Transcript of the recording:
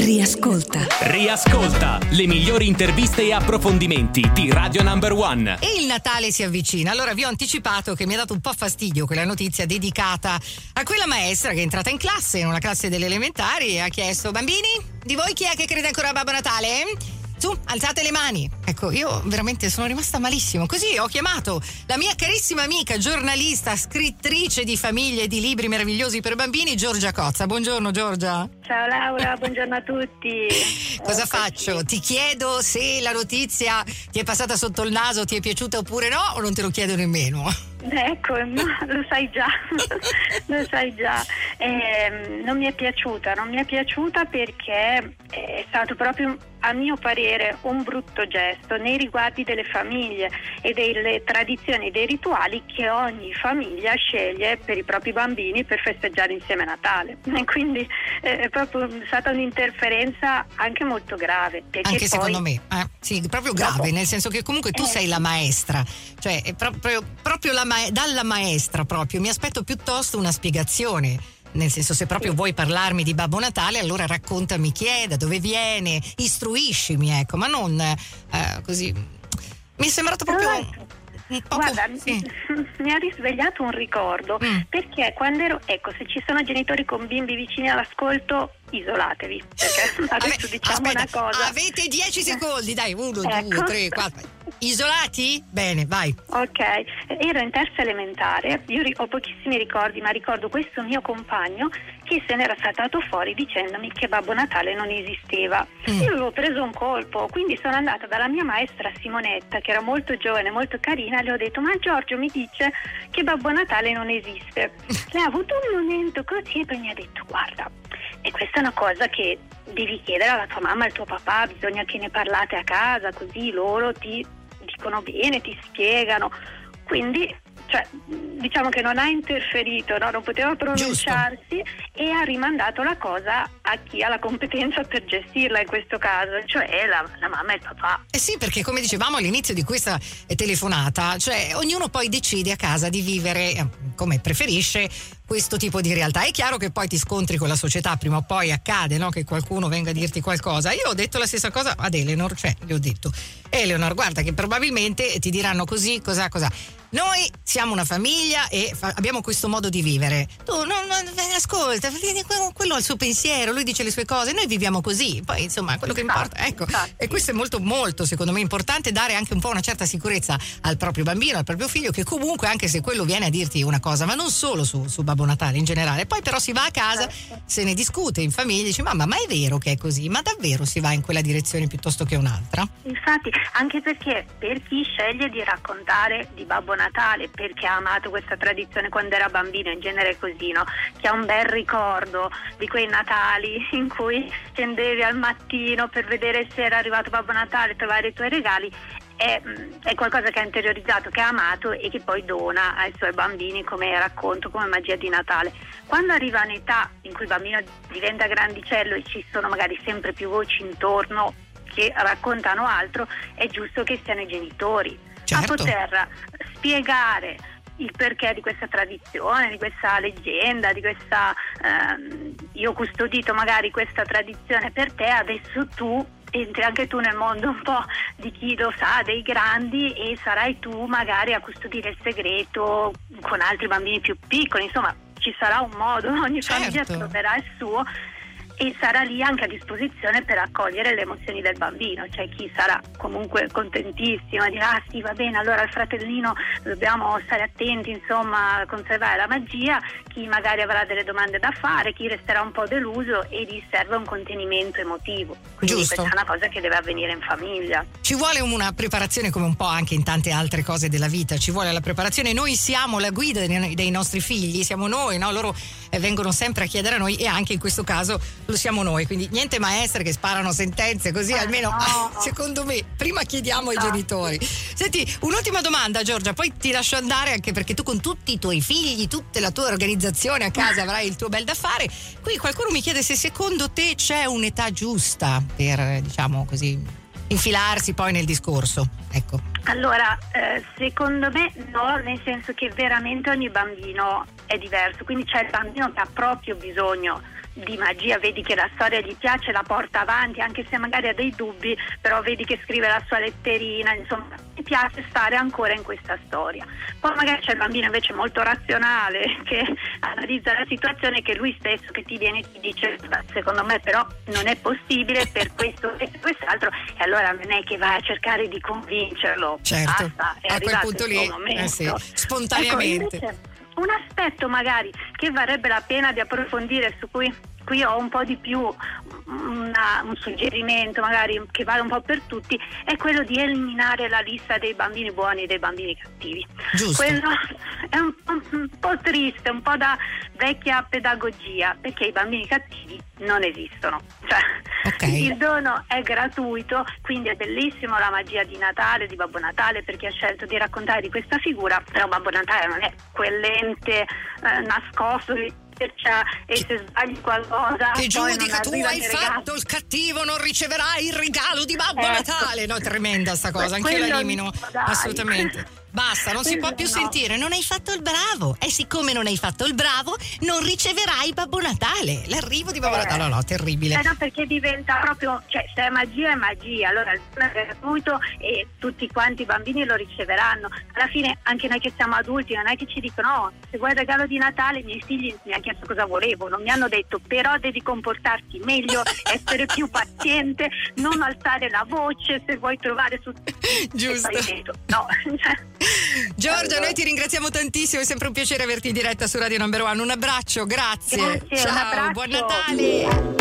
Riascolta. Riascolta le migliori interviste e approfondimenti di Radio Number One. E il Natale si avvicina. Allora vi ho anticipato che mi ha dato un po' fastidio quella notizia dedicata a quella maestra che è entrata in classe, in una classe delle elementari, e ha chiesto: Bambini, di voi chi è che crede ancora a Babbo Natale? Su, alzate le mani. Ecco, io veramente sono rimasta malissimo. Così ho chiamato la mia carissima amica, giornalista, scrittrice di famiglie e di libri meravigliosi per bambini, Giorgia Cozza. Buongiorno Giorgia. Ciao Laura, buongiorno a tutti. Cosa faccio? Ti chiedo se la notizia ti è passata sotto il naso, ti è piaciuta oppure no, o non te lo chiedo nemmeno? Ecco, no, lo sai già, lo sai già. Eh, non mi è piaciuta, non mi è piaciuta perché è stato proprio, a mio parere, un brutto gesto nei riguardi delle famiglie e delle tradizioni, dei rituali che ogni famiglia sceglie per i propri bambini per festeggiare insieme a Natale. E quindi eh, è proprio stata un'interferenza anche molto grave. Anche secondo me, eh, sì, proprio grave, Dopo. nel senso che comunque tu Eh. sei la maestra, cioè proprio, proprio la ma- dalla maestra proprio, mi aspetto piuttosto una spiegazione. Nel senso, se proprio vuoi parlarmi di Babbo Natale, allora raccontami chi è, da dove viene, istruiscimi, ecco, ma non eh, così. Mi è sembrato proprio Allora, Guarda, sì. mi ha risvegliato un ricordo Mm. perché quando ero, ecco, se ci sono genitori con bimbi vicini all'ascolto, isolatevi. Perché adesso Vabbè, diciamo aspetta, una cosa. Avete 10 secondi, dai, uno, due, Ecco. tre, quattro. Isolati? Bene, vai. Ok, ero in terza elementare, io ho pochissimi ricordi, ma ricordo questo mio compagno che se n'era saltato fuori dicendomi che Babbo Natale non esisteva. Mm. Io avevo preso un colpo, quindi sono andata dalla mia maestra Simonetta, che era molto giovane, molto carina, e le ho detto ma Giorgio mi dice che Babbo Natale non esiste. Lei ha avuto un momento così e poi mi ha detto guarda, e questa è una cosa che devi chiedere alla tua mamma e al tuo papà, bisogna che ne parlate a casa, così loro ti dicono bene, ti spiegano. Quindi, cioè, diciamo che non ha interferito, no? non poteva pronunciarsi e ha rimandato la cosa a chi ha la competenza per gestirla in questo caso, cioè la, la mamma e il papà. Eh sì, perché come dicevamo all'inizio di questa eh, telefonata, cioè ognuno poi decide a casa di vivere eh, come preferisce questo tipo di realtà. È chiaro che poi ti scontri con la società, prima o poi accade no? che qualcuno venga a dirti qualcosa. Io ho detto la stessa cosa ad Eleanor, cioè gli ho detto, Eleanor, guarda che probabilmente ti diranno così, cos'ha, cos'ha. Noi siamo una famiglia e fa- abbiamo questo modo di vivere. Tu non, non- eh, ascolta, quello ha il suo pensiero, lui dice le sue cose, noi viviamo così. Poi insomma, quello che importa, ecco. infatti. E questo è molto, molto, secondo me, importante dare anche un po' una certa sicurezza al proprio bambino, al proprio figlio, che comunque, anche se quello viene a dirti una cosa, ma non solo su, su Babbo Natale in generale, poi però si va a casa, Certo. se ne discute in famiglia, dice mamma, ma è vero che è così? Ma davvero si va in quella direzione piuttosto che un'altra? Infatti, anche perché per chi sceglie di raccontare di Babbo Natale, perché ha amato questa tradizione quando era bambino, in genere così, no? Che ha un bel ricordo di quei Natali in cui scendevi al mattino per vedere se era arrivato Babbo Natale, trovare i tuoi regali. È, è qualcosa che ha interiorizzato, che ha amato e che poi dona ai suoi bambini come racconto, come magia di Natale. Quando arriva un'età in cui il bambino diventa grandicello e ci sono magari sempre più voci intorno che raccontano altro, è giusto che siano i genitori Certo. a poter spiegare il perché di questa tradizione, di questa leggenda, di questa ehm, io ho custodito magari questa tradizione per te, adesso tu entri anche tu nel mondo un po' di chi lo sa, dei grandi e sarai tu magari a custodire il segreto con altri bambini più piccoli, insomma ci sarà un modo, ogni Certo. famiglia troverà il suo e sarà lì anche a disposizione per accogliere le emozioni del bambino, cioè chi sarà comunque contentissimo e dirà ah sì va bene allora al fratellino dobbiamo stare attenti insomma conservare la magia, chi magari avrà delle domande da fare, chi resterà un po' deluso e gli serve un contenimento emotivo, quindi Giusto. questa è una cosa che deve avvenire in famiglia. Ci vuole una preparazione come un po' anche in tante altre cose della vita, ci vuole la preparazione. Noi siamo la guida dei, dei nostri figli, siamo noi, no? loro eh, vengono sempre a chiedere a noi e anche in questo caso lo siamo noi. Quindi niente maestre che sparano sentenze, così Eh, almeno no. secondo me prima chiediamo ai Esatto. genitori. Senti, un'ultima domanda Giorgia, poi ti lascio andare anche perché tu con tutti i tuoi figli, tutta la tua organizzazione a casa avrai il tuo bel da fare. Qui qualcuno mi chiede se secondo te c'è un'età giusta per, diciamo così, infilarsi poi nel discorso. Ecco. Allora, eh, secondo me no, nel senso che veramente ogni bambino è diverso, quindi c'è il bambino che ha proprio bisogno di magia, vedi che la storia gli piace, la porta avanti, anche se magari ha dei dubbi, però vedi che scrive la sua letterina, insomma, mi piace stare ancora in questa storia. Poi magari c'è il bambino invece molto razionale che analizza la situazione che lui stesso che ti viene e ti dice secondo me però non è possibile per questo e quest'altro e allora non è che vai a cercare di convincerlo. Certo, Basta, a quel punto lì, eh sì, spontaneamente. Ecco, invece, un aspetto magari che varrebbe la pena di approfondire su cui qui ho un po' di più una, un suggerimento magari che vale un po' per tutti è quello di eliminare la lista dei bambini buoni e dei bambini cattivi. Giusto. Quello è un, un po' triste, un po' da vecchia pedagogia perché i bambini cattivi non esistono. Cioè, okay. Il dono è gratuito, quindi è bellissimo la magia di Natale, di Babbo Natale per chi ha scelto di raccontare di questa figura, però Babbo Natale non è quell'ente eh, nascosto e se sbagli qualcosa che giudica tu hai fatto il cattivo non riceverai il regalo di Babbo ecco. Natale. No tremenda sta cosa anche la elimino assolutamente Basta, non si può più no. sentire. Non hai fatto il bravo. E siccome non hai fatto il bravo, non riceverai Babbo Natale. L'arrivo di Babbo Eh. Natale, no, no, terribile. Eh no, perché diventa proprio, cioè se è magia è magia, allora il dono è gratuito e tutti quanti i bambini lo riceveranno. Alla fine anche noi che siamo adulti non è che ci dicono oh, se vuoi il regalo di Natale i miei figli mi hanno chiesto cosa volevo, non mi hanno detto però devi comportarti meglio, essere più paziente, non alzare la voce se vuoi trovare su... Giusto. No. Giorgia, Allora. noi ti ringraziamo tantissimo, è sempre un piacere averti in diretta su Radio Number One. Un abbraccio, grazie. Grazie, Ciao, abbraccio. buon Natale.